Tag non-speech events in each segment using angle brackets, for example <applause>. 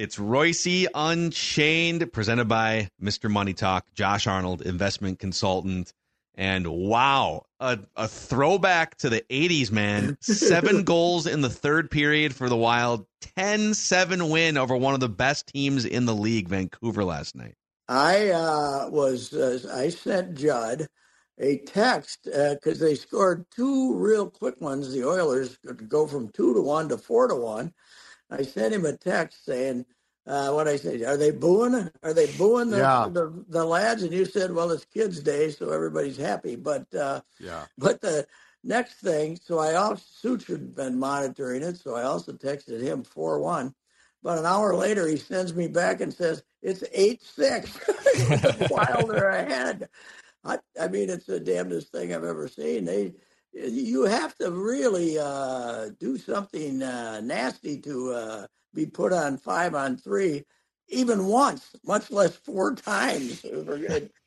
It's Reusse Unchained, presented by Mr. Money Talk, Josh Arnold, investment consultant. And wow, a, a throwback to the 80s, man. Seven <laughs> goals in the third period for the Wild, 10 7 win over one of the best teams in the league, Vancouver, last night. I uh, was, uh, I sent Judd a text because uh, they scored two real quick ones. The Oilers could go from two to one to four to one. I sent him a text saying, uh, what I say, are they booing? Are they booing the, yeah. the, the lads? And you said, well, it's kids' day, so everybody's happy. But uh, yeah. But the next thing, so I also had been monitoring it, so I also texted him four one. But an hour later, he sends me back and says it's eight six. <laughs> Wilder ahead. I, I mean, it's the damnedest thing I've ever seen. They you have to really uh, do something uh, nasty to uh, be put on five on three, even once, much less four <laughs> times. <laughs>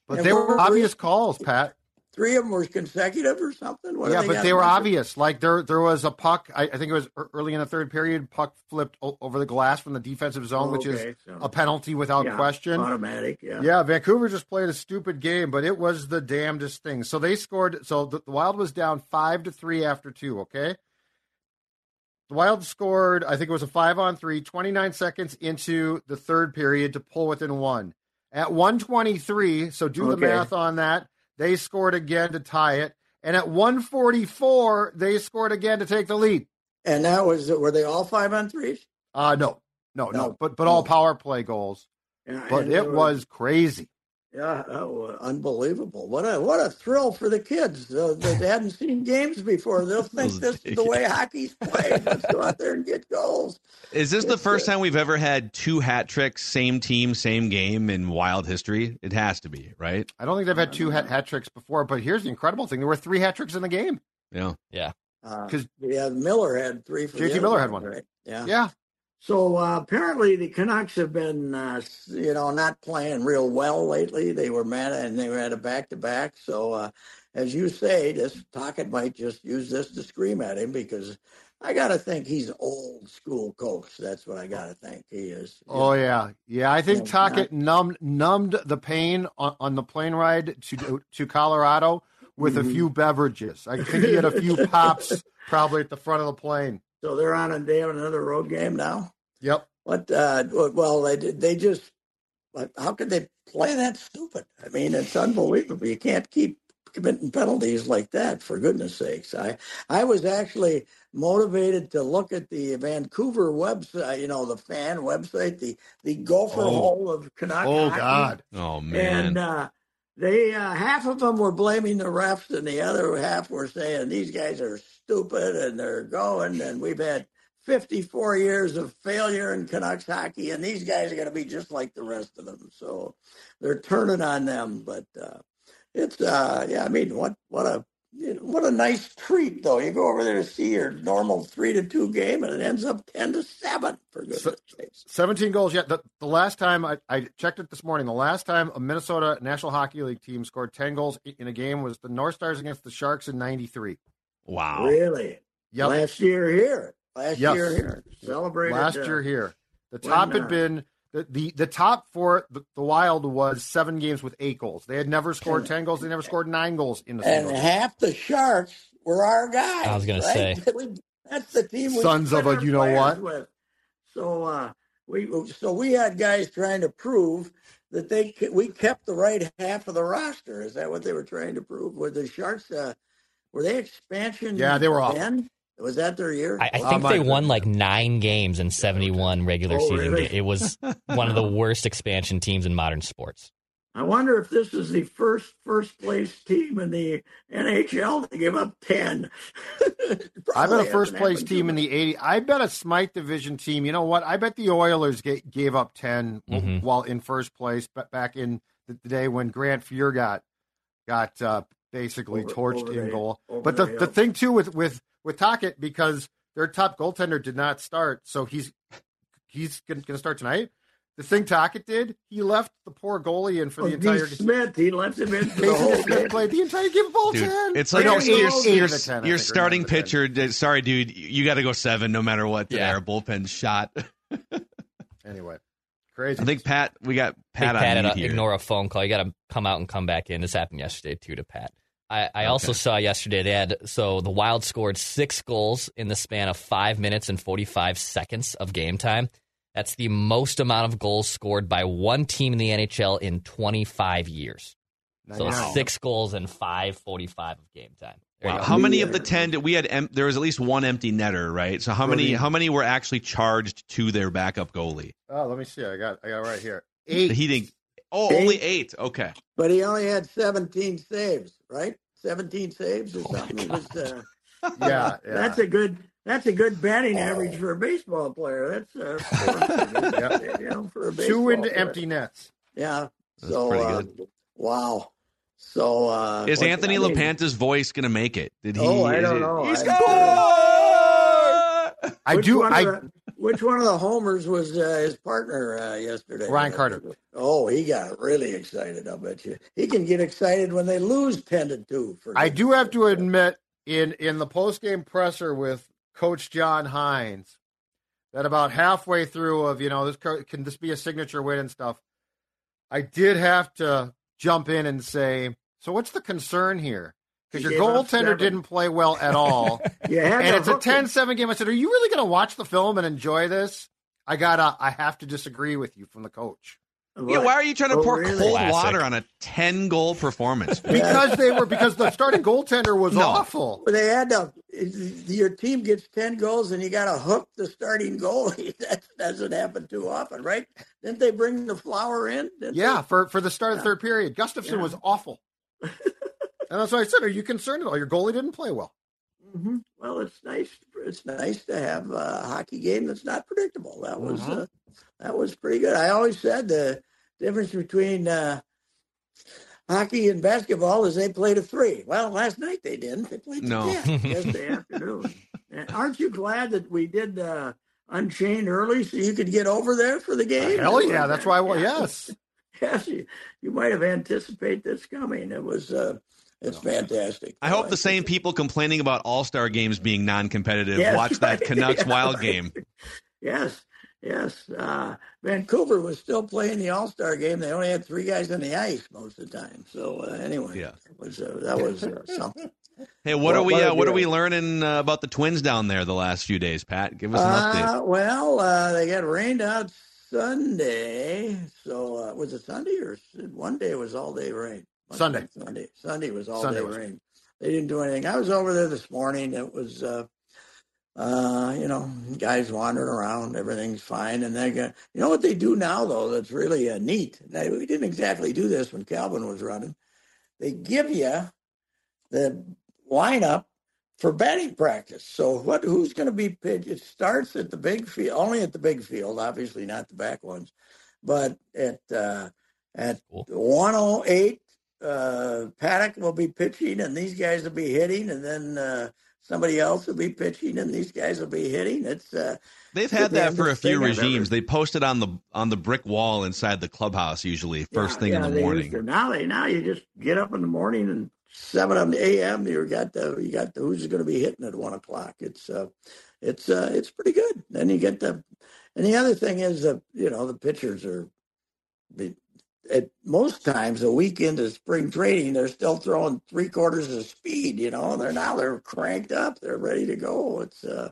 but and they were obvious calls, Pat three of them were consecutive or something. What yeah, they but they were obvious. Like there, there was a puck. I, I, think it was early in the third period. Puck flipped o- over the glass from the defensive zone, oh, which okay. is so, a penalty without yeah, question. Automatic. Yeah. Yeah. Vancouver just played a stupid game, but it was the damnedest thing. So they scored. So the, the Wild was down five to three after two. Okay. The Wild scored. I think it was a five on three. Twenty nine seconds into the third period to pull within one. At 123, so do okay. the math on that they scored again to tie it. And at 144, they scored again to take the lead. And that was, were they all five on threes? Uh, no, no, no, no but, but all power play goals. Yeah, but it was crazy. Yeah, oh, unbelievable! What a what a thrill for the kids uh, that hadn't seen games before. They'll <laughs> think this is the way hockey's played. Let's go out there and get goals. Is this it's the first time we've ever had two hat tricks, same team, same game in Wild history? It has to be, right? I don't think they've had two hat, hat tricks before, but here's the incredible thing: there were three hat tricks in the game. Yeah, yeah. Because uh, yeah, Miller had three. For JT Miller had one. Right? Yeah, yeah. So uh, apparently the Canucks have been, uh, you know, not playing real well lately. They were mad and they were at a back to back. So uh, as you say, this Tocchet might just use this to scream at him because I got to think he's old school coach. That's what I got to think he is. Oh yeah, yeah. I think Tocchet numbed numbed the pain on, on, the plane ride to to Colorado with mm-hmm. a few beverages. I think he had a few <laughs> pops probably at the front of the plane. So they're on a they have another road game now. Yep. What? Uh, well, they they just. How could they play that stupid? I mean, it's unbelievable. You can't keep committing penalties like that. For goodness sakes, I I was actually motivated to look at the Vancouver website. You know, the fan website, the the Gopher oh. Hole of Canuck. Oh God! Oh man! And uh, they uh, half of them were blaming the refs, and the other half were saying these guys are stupid and they're going, and we've had 54 years of failure in Canucks hockey, and these guys are going to be just like the rest of them. So they're turning on them. But uh, it's, uh, yeah, I mean, what what a you know, what a nice treat, though. You go over there to see your normal three to two game, and it ends up ten to seven. For goodness sakes, seventeen goals. Yeah, the, the last time I, I checked it this morning, the last time a Minnesota National Hockey League team scored ten goals in a game was the North Stars against the Sharks in '93. Wow, really? Yep. Last year here. Last yes. year here. Celebrated. Last uh, year here. The top when, had uh, been the, the, the top for the, the, Wild was seven games with eight goals. They had never scored <laughs> ten goals. They never scored nine goals in the And half the Sharks were our guys. I was going right? to say <laughs> that's the team. Sons of a, you know what? With. So uh, we so we had guys trying to prove that they we kept the right half of the roster. Is that what they were trying to prove? Were the Sharks? Uh, were they expansion? Yeah, they were off. Was that their year? I, I think they won like nine games in 71 regular oh, season. Really? It was <laughs> one of the worst expansion teams in modern sports. I wonder if this is the first first place team in the NHL to give up 10. <laughs> I bet a first place team in the 80. I bet a Smythe Division team. You know what? I bet the Oilers gave up 10 mm-hmm. while in first place But back in the day when Grant Fuhr got got uh, basically over, torched over in goal. But the, the thing too with with with Tocchet because their top goaltender did not start, so he's he's going to start tonight. The thing Tocchet did, he left the poor goalie in for oh, the oh, entire game. Smith, he left him in for the whole Smith played the entire game of all dude, 10. It's like no, your, your, your, your starting pitcher, sorry, dude, you got to go seven no matter what. Yeah. Our bullpen shot. <laughs> Anyway, crazy. I think Pat. We got Pat. Pat on a, uh, here. ignore a phone call. You got to come out and come back in. This happened yesterday too to Pat. I, I okay. also saw yesterday they had so the Wild scored six goals in the span of five minutes and forty five seconds of game time. That's the most amount of goals scored by one team in the NHL in twenty five years. So six goals and five forty five of game time. Wow. How many of the ten did we had? Em- there was at least one empty netter, right? So how many? How many were actually charged to their backup goalie? Oh, let me see. I got. I got right here. Eight. He didn't. Oh, eight. only eight. Okay. But he only had seventeen saves, right? Seventeen saves or <laughs> oh something. Was, uh, yeah, <laughs> yeah, that's a good. That's a good batting average for a baseball player. That's uh, <laughs> for, yeah. you know, for a two into player. empty nets. Yeah. That's so uh, wow. So uh, is Anthony I LaPanta's voice going to make it? Did he? Oh, I don't know. He's I do. I. Which one of the homers was uh, his partner uh, yesterday? Ryan Carter. Oh, he got really excited. I bet you he can get excited when they lose ten to two. I do have to admit, in in the post game presser with Coach John Hynes, that about halfway through of you know this can this be a signature win and stuff. I did have to jump in and say, so what's the concern here? Because your goaltender didn't play well at all. <laughs> yeah, and it's a 10-7 game. I said, are you really going to watch the film and enjoy this? I gotta. I have to disagree with you from the coach. Yeah, why are you trying to oh, pour really? cold Classic. water on a ten goal performance? <laughs> because they were because the starting goaltender was no. awful. They had to. Your team gets ten goals and you got to hook the starting goalie. <laughs> That doesn't happen too often, right? Didn't they bring the flower in? yeah, they? for for the start of the third period, Gustavsson yeah. was awful. And that's why I said, "Are you concerned at all? Your goalie didn't play well." Mm-hmm. Well, it's nice. It's nice to have a hockey game that's not predictable. That was mm-hmm. uh, that was pretty good. I always said the difference between uh, hockey and basketball is they played a three. Well, last night they didn't. They played no. <laughs> yesterday afternoon. And aren't you glad that we did uh, Unchained early so you could get over there for the game? Uh, hell yeah, that's why. I, Well, <laughs> yes, <laughs> yes, you, you might have anticipated this coming. It was. Uh, it's fantastic. I hope the same people complaining about All Star games being non-competitive yes, watch that <laughs> Canucks yeah, Wild game. Yes, yes. Uh, Vancouver was still playing the All Star game. They only had three guys on the ice most of the time. So uh, anyway, yeah, was, uh, that was uh, something. <laughs> Hey, what well, are we? Uh, what are we learning uh, about the Twins down there the last few days, Pat? Give us an update. Well, they got rained out Sunday. So was it Sunday or one day? It was all day rain. Sunday. Sunday. Sunday was all Sunday day was. rain. They didn't do anything. I was over there this morning. It was, uh, uh, you know, guys wandering around. Everything's fine. And they got, you know what they do now though? That's really uh, neat. They, we didn't exactly do this when Calvin was running. They give you the lineup for batting practice. So what? Who's going to be pitched? It starts at the big field, only at the big field, obviously not the back ones, but at uh, at cool. 108 uh, Paddack will be pitching and these guys will be hitting, and then uh, somebody else will be pitching and these guys will be hitting. It's uh, they've had that for a few regimes. They posted on the on the brick wall inside the clubhouse usually first yeah, thing yeah, in the morning. Now they now you just get up in the morning and seven a.m. You got the you got the who's going to be hitting at one o'clock. It's uh, it's uh, it's pretty good. Then you get the and the other thing is that you know the pitchers are at most times a week into spring training, they're still throwing three quarters of speed. You know, they're now they're cranked up, they're ready to go. It's uh,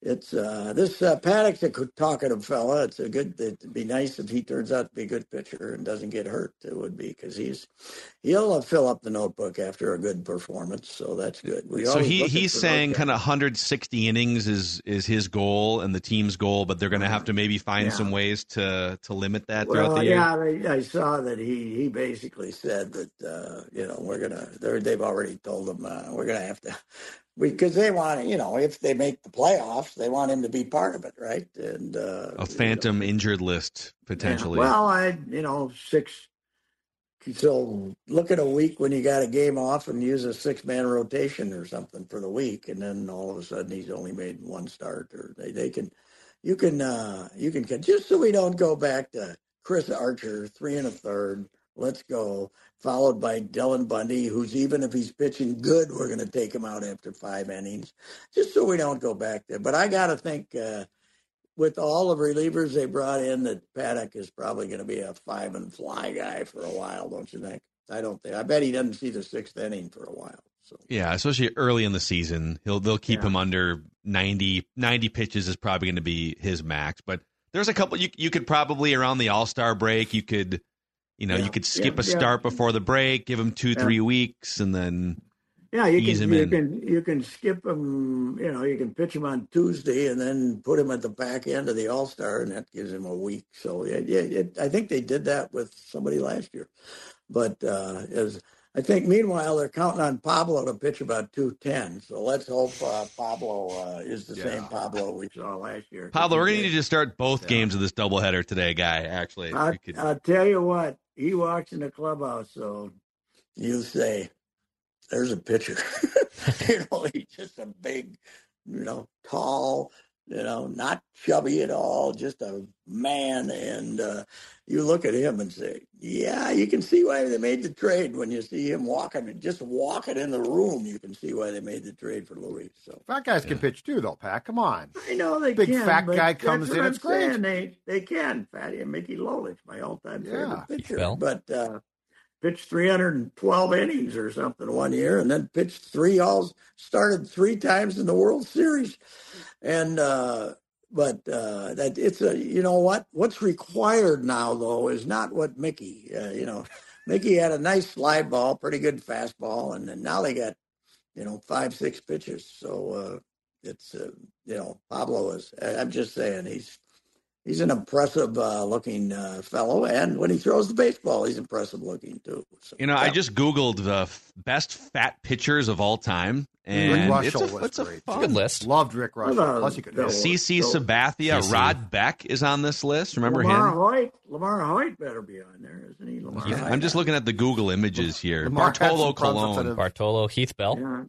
it's uh, this uh, Paddack's a talkative fella. It's a good. It'd be nice if he turns out to be a good pitcher and doesn't get hurt. It would be because he's he'll uh, fill up the notebook after a good performance. So that's good. We so he he's saying kind of 160 innings is is his goal and the team's goal, but they're going to have to maybe find yeah. some ways to to limit that throughout well, the year. Yeah, I, I, saw that he he basically said that uh, you know we're gonna they've already told him uh, we're gonna have to because they want you know if they make the playoffs they want him to be part of it right and uh, a phantom you know, injured list potentially yeah. well i you know six so look at a week when you got a game off and use a six man rotation or something for the week and then all of a sudden he's only made one start or they, they can you can uh you can just so we don't go back to chris archer three and a third let's go followed by Dylan Bundy, who's even if he's pitching good, we're going to take him out after five innings, just so we don't go back there. But I got to think uh, with all the relievers they brought in, that Paddack is probably going to be a five and fly guy for a while, don't you think? I don't think. I bet he doesn't see the sixth inning for a while. So yeah, especially early in the season, he'll they'll keep yeah. him under 90, 90 pitches is probably going to be his max. But there's a couple you you could probably around the All Star break you could you know, yeah. you could skip yeah, a start yeah. before the break, give him two, three weeks, and then yeah, you ease can him you in. can you can skip him. You know, you can pitch him on Tuesday and then put him at the back end of the All Star, and that gives him a week. So yeah, yeah, it, I think they did that with somebody last year, but uh, as I think meanwhile they're counting on Pablo to pitch about two ten. So let's hope uh, Pablo uh, is the same Pablo we saw last year. Pablo, we're gonna need to start both games of this doubleheader today, guy. Actually, I, I'll tell you what he walks in the clubhouse, so you say, "There's a pitcher." <laughs> you know, he's just a big, you know, tall, you know, not chubby at all, just a man. And uh, you look at him and say, "Yeah, you can see why they made the trade." When you see him walking, just walking in the room, you can see why they made the trade for Luis. So fat guys yeah. can pitch too, though. Pat, come on. I know they can. big can, fat guy comes in. It's great. They they can. Fatty and Mickey Lolich, my all-time yeah. favorite pitcher, but. Uh, pitched 312 innings or something one year, and then pitched three all started three times in the World Series, and uh, but uh, that it's a you know what? What's required now though is not what Mickey uh, you know Mickey had a nice slide ball, pretty good fastball, and then now they got you know five six pitches, so uh, it's uh, you know Pablo is I'm just saying he's he's an impressive uh, looking uh, fellow, and when he throws the baseball, he's impressive looking too. So, you know, yeah. I just googled the best fat pitchers of all time, and Rick Reuschel it's a, was it's a great. fun good list. Loved Rick Reuschel. Plus, you could CC Sabathia, CC. Rod Beck is on this list. Remember LaMarr him? Hoyt, LaMarr Hoyt better be on there, isn't he? LaMarr yeah, I'm just looking at the Google images here. Bartolo Colon, Bartolo Heath Bell. Yeah.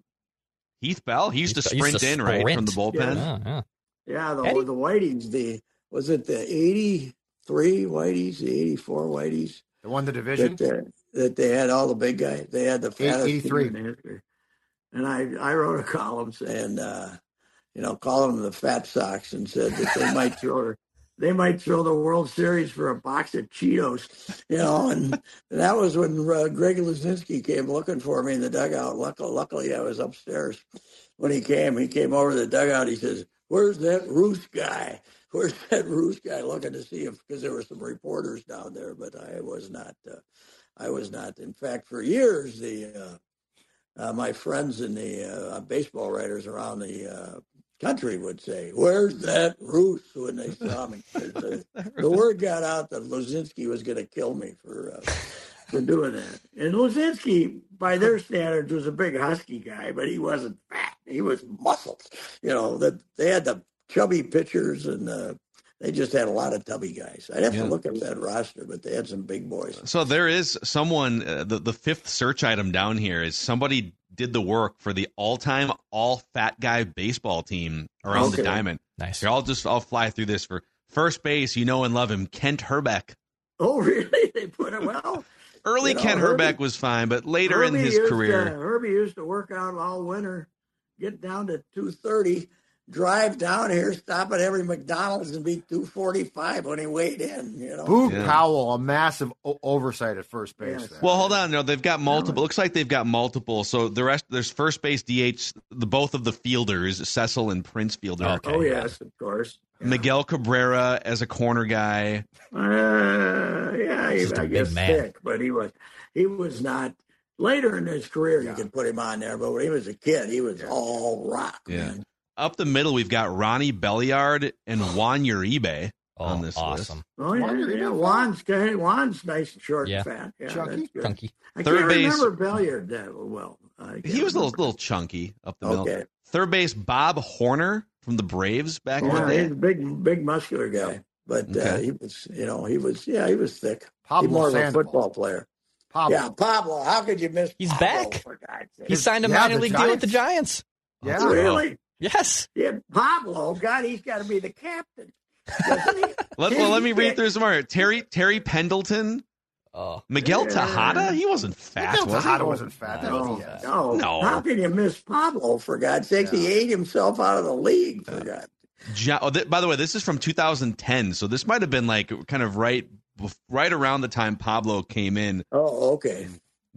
Heath Bell. He used Heath to sprint used to in sprint. right from the bullpen. Yeah, yeah. yeah the Eddie? the Whitings, the was it the 83 Whiteys, the 84 Whiteys? That won the division? That, uh, that they had all the big guys. They had the fattest 83. team in history. And I, I wrote a <laughs> column saying, uh, you know, calling them the Fat Sox and said that they might <laughs> throw they might throw the World Series for a box of Cheetos, you know, and that was when uh, Greg Luzinski came looking for me in the dugout. Luckily, luckily, I was upstairs when he came. He came over to the dugout. He says, "Where's that Roos guy?" <laughs> where's that Roos guy looking to see if because there were some reporters down there, but I was not. Uh, I was not. In fact, for years, the uh, uh, my friends in the uh, baseball writers around the uh, country would say, "Where's that Roos?" when they saw me. the, <laughs> the word got out that Luzinski was going to kill me for. Uh, for doing that, and Luzinski, by their <laughs> standards, was a big husky guy, but he wasn't fat. He was muscles. You know that they had the chubby pitchers, and uh, they just had a lot of tubby guys. I'd have yeah. to look at that roster, but they had some big boys. So there is someone. Uh, the the fifth search item down here is somebody did the work for the all time all fat guy baseball team around okay. the diamond. Nice. Here, I'll just I'll fly through this for first base. You know and love him, Kent Hrbek. Oh, <laughs> really? They put him well. Early you know, Kent Herbie, Hrbek was fine, but later Herbie in his career, to, Herbie used to work out all winter, get down to two thirty, drive down here, stop at every McDonald's, and be 245 when he weighed in. You know, Boo yeah. Powell, a massive o- oversight at first base. Yes. Well, hold on. No, they've got multiple. Looks like they've got multiple. So the rest, there's first base DH, the both of the fielders, Cecil and Prince Fielder. Okay. Oh yes, of course. Yeah. Miguel Cabrera as a corner guy. Uh, yeah, he, I guess thick, but he was he was not. Later in his career, yeah. you could put him on there, but when he was a kid, he was all rock. Yeah. Man up the middle, we've got Ronnie Belliard and Juan Uribe oh, on this awesome. list. Oh yeah, Juan yeah. Juan's good. Juan's nice and short yeah. and fat. Yeah, chunky, chunky. I Third can't base. remember Belliard that well. He was a little, little chunky up the middle. Third base, Bob Horner from the Braves back in the day. he's a big, big muscular guy, but uh, Okay. he was, you know, he was, yeah, he was thick. Pablo He's more of a football player. Pablo. Yeah, Pablo. How could you miss? He's Pablo, back. For God's sake? He signed a Yeah, minor the league deal with the Giants. Yeah. really? Yes. Yeah, Pablo. God, he's got to be the captain. <laughs> Let, well, let me read through some more. Terry Terry Pendleton, Oh, Miguel Yeah. Tejada. He wasn't fat. Miguel was he? Tejada wasn't fat. No, was yes. no, No. How can you miss Pablo? For God's sake, he ate himself out of the league. For God. John, oh, th- by the way, this is from 2010, so this might have been like kind of right, right around the time Pablo came in. Oh, okay.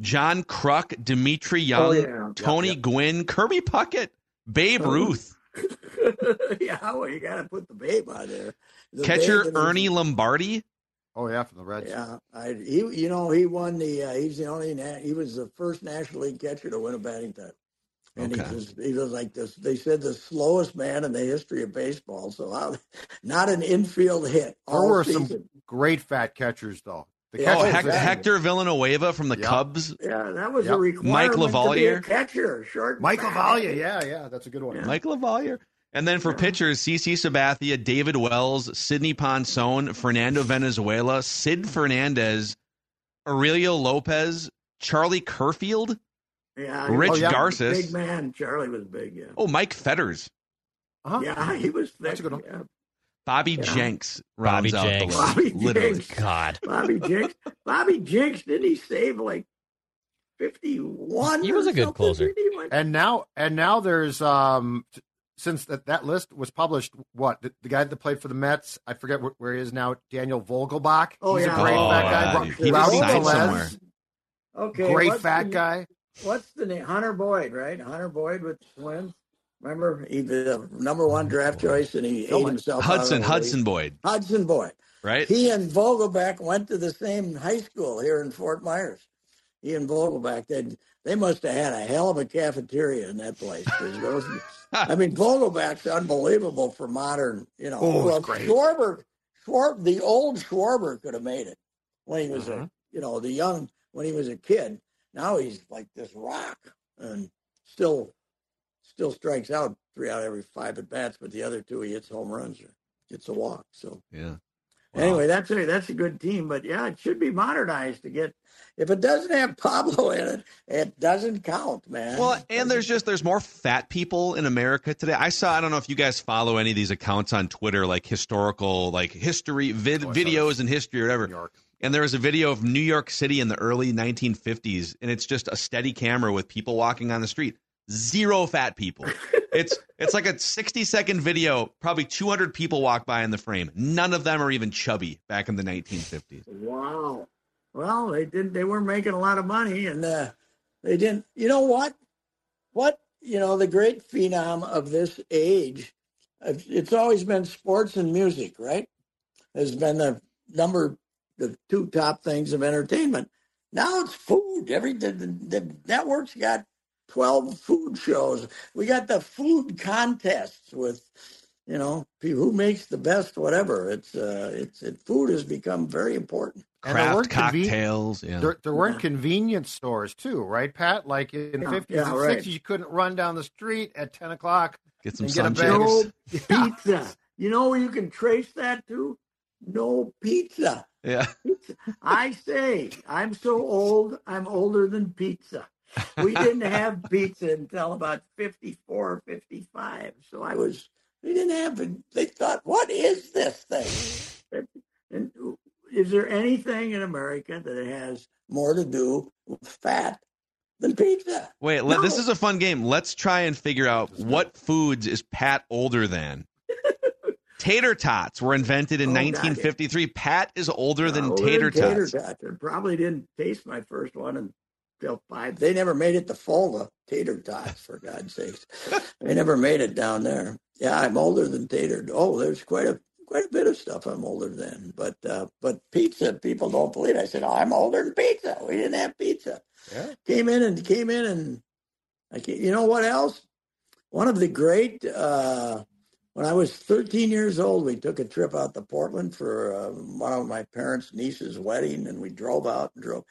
John Kruk, Dmitri Young, oh, yeah. Tony yep, yep. Gwynn, Kirby Puckett, Babe. Ruth. <laughs> yeah, well, you got to put the Babe on there. The Catcher Ernie Lombardi. Oh yeah, from the Reds. Yeah, I, he you know he won the uh, he's the only he was the first National League catcher to win a batting title. And okay. he was he was like this. They said the slowest man in the history of baseball. So I, not an infield hit. There were season. some great fat catchers though. Yeah, oh, Hector, Hector Villanueva from the yep. Cubs. Yeah, that was yep. a requirement. Mike LaValliere, catcher, short. Mike LaValliere, yeah, yeah, that's a good one. Yeah. Mike LaValliere. And then for yeah. pitchers, CC Sabathia, David Wells, Sidney Ponson, Fernando Valenzuela, Sid Fernandez, Aurelio Lopez, Charlie Kerfeld, yeah, Rich oh, yeah, Garces, big man. Charlie was big. Yeah. Oh, Mike Fetters. Uh-huh. Yeah, he was. Thick, That's a good one. Yeah. Bobby yeah. Jenks Bobby Jenks. Bobby Literally. Jenks. God. Bobby Jenks. Bobby Jenks. didn't he save like 51? He was a good closer. And now, and now there's um since that, that list was published, what the, the guy that played for the Mets, I forget where, where he is now, Daniel Vogelbach. Oh He's yeah, a great oh, fat guy. He Rowdy somewhere. Okay, great fat the, guy. What's the name? Hunter Boyd, right? Hunter Boyd with the Twins. Remember, he the number one draft choice, and he ate himself. Hudson Hudson Boyd. Hudson Boyd. Right. He and Vogelbach went to the same high school here in Fort Myers. He and Vogelbach, they they must have had a hell of a cafeteria in that place. Those, <laughs> I mean, Vogelbach's unbelievable for modern. You know, oh, well, great. Schwarber, Schwarber, the old Schwarber could have made it when he was uh-huh. a, you know, the young when he was a kid. Now he's like this rock and still still strikes out three out of every five at bats, but the other two he hits home runs or gets a walk. So yeah. Wow. Anyway, that's a that's a good team, but yeah, it should be modernized to get. If it doesn't have <laughs> Pablo in it, it doesn't count, man. Well, and there's just there's more fat people in America today. I saw I don't know if you guys follow any of these accounts on Twitter, like historical, like history vid, videos and history or whatever. And there was a video of New York City in the early 1950s, and it's just a steady camera with people walking on the street. Zero fat people. it's <laughs> it's like a 60 second video. Probably 200 people walk by in the frame. None of them are even chubby back in the 1950s. Wow. Well, they didn't. They weren't making a lot of money, and uh, they didn't. You know what? What you know, the great phenom of this age. It's always been sports and music, right? Has been the number the two top things of entertainment. Now it's food. Every the, the networks got twelve food shows. We got the food contests with, you know, who makes the best whatever. It's uh, it's it, food has become very important. Craft cocktails. yeah. There, there weren't yeah. convenience stores too, right, Pat? Like in the fifties yeah, and sixties, right. you couldn't run down the street at ten o'clock. Get some get a <laughs> pizza. You know where you can trace that to? No pizza. Yeah. I say, I'm so old, I'm older than pizza. We didn't have pizza until about 54, or 55. So I was, we didn't have it. They thought, what is this thing? And is there anything in America that has more to do with fat than pizza? Wait, no. this is a fun game. Let's try and figure out what foods is Pat older than. <laughs> Tater tots were invented in oh, 1953. Pat is older than older tater, than tater tots. tots. I probably didn't taste my first one five. They never made it to Fulda, tater tots, for God's sakes. <laughs> they never made it down there. Yeah, I'm older than tater. Oh, there's quite a quite a bit of stuff I'm older than. But uh, but pizza, people don't believe. It. I said, oh, I'm older than pizza. We didn't have pizza. Yeah. Came in and came in and I can't, you know what else? One of the great uh, when I was 13 years old, we took a trip out to Portland for uh, one of my parents' niece's wedding, and we drove out and drove.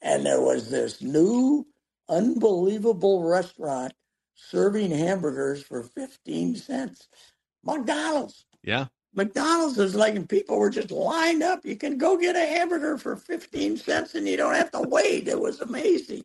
And there was this new, unbelievable restaurant serving hamburgers for 15 cents. McDonald's. Yeah. McDonald's is like people were just lined up. You can go get a hamburger for 15 cents and you don't have to wait. It was amazing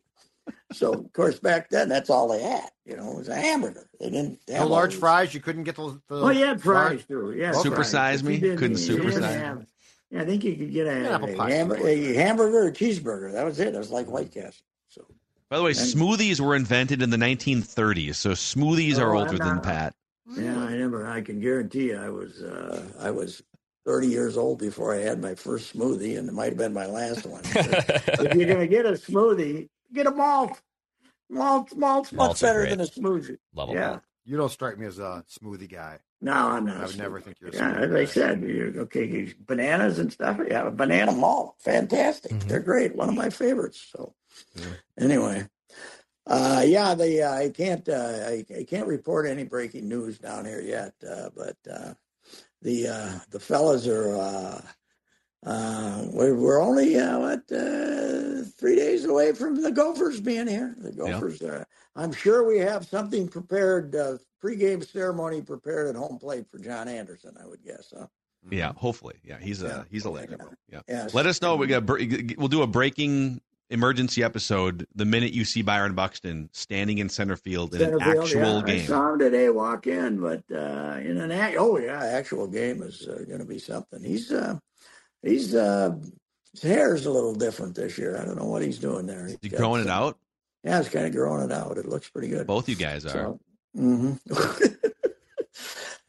so of course back then that's all they had. You know, it was a hamburger. They didn't have no large fries. You couldn't get the. the oh, you had fries too. Yeah, super size me. Couldn't super size. Yeah, I think you could get a, yeah, a, ham- a, hamburger or cheeseburger. That was it. It was like White Castle. So. By the way, and, smoothies were invented in the 1930s, so smoothies oh, are older than Pat. Yeah, I never. I can guarantee you, I was uh, I was 30 years old before I had my first smoothie, and it might have been my last one. <laughs> if you're gonna get a smoothie, get a malt. Malt, malt's much Malts better than a smoothie. Love yeah. You don't strike me as a smoothie guy. No, I'm not. I would never think you're. yeah, as I said, okay, bananas and stuff. Yeah, a banana malt, fantastic. Mm-hmm. They're great. One of my favorites. So, yeah. anyway, uh, yeah, the uh, I can't uh, I, I, can't report any breaking news down here yet, uh, but uh, the uh, the fellas are we're, we're only what three days away from the Gophers being here. The Gophers, yeah. I'm sure we have something prepared, pregame ceremony prepared at home plate for John Anderson. I would guess. Huh? Yeah, hopefully. Yeah, he's a yeah. he's a legend. Yeah. yeah. Let us know. We got we'll do a breaking emergency episode the minute you see Byron Buxton standing in center field in an field, actual yeah. game. I saw him today walk in, but uh, in an act, oh yeah, actual game is uh, going to be something. He's uh, he's uh, his hair is a little different this year. I don't know what he's doing there. He's, growing some, it out. Yeah, it's kind of growing it out. It looks pretty good. Both you guys are. So, mm-hmm.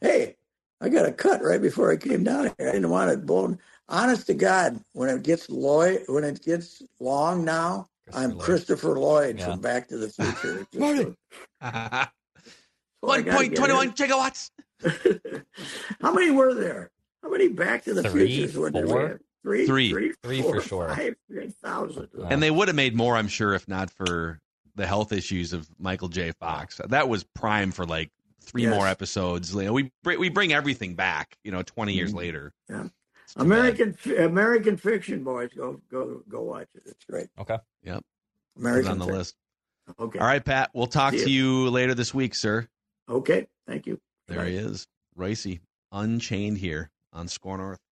<laughs> hey, I got a cut right before I came down here. I didn't want it blown honest to God, when it gets Lloyd, when it gets long now, I'm Lloyd. Christopher Lloyd yeah. from Back to the Future. <laughs> One point twenty one gigawatts. <laughs> How many were there? How many Back to the Three, Futures were there? Three, three, three, three four, for sure. Five thousand. And they would have made more, I'm sure, if not for the health issues of Michael J. Fox. That was prime for like three yes. more episodes. You know, we we bring everything back. You know, 20 years mm-hmm. later. Yeah. American American Fiction, boys, go go go watch it. It's great. Okay. Yep. American on the fiction. list. Okay. All right, Pat. We'll talk See to you. you later this week, sir. Okay. Thank you. There Bye. he is, Reusse, Unchained here on SKOR North.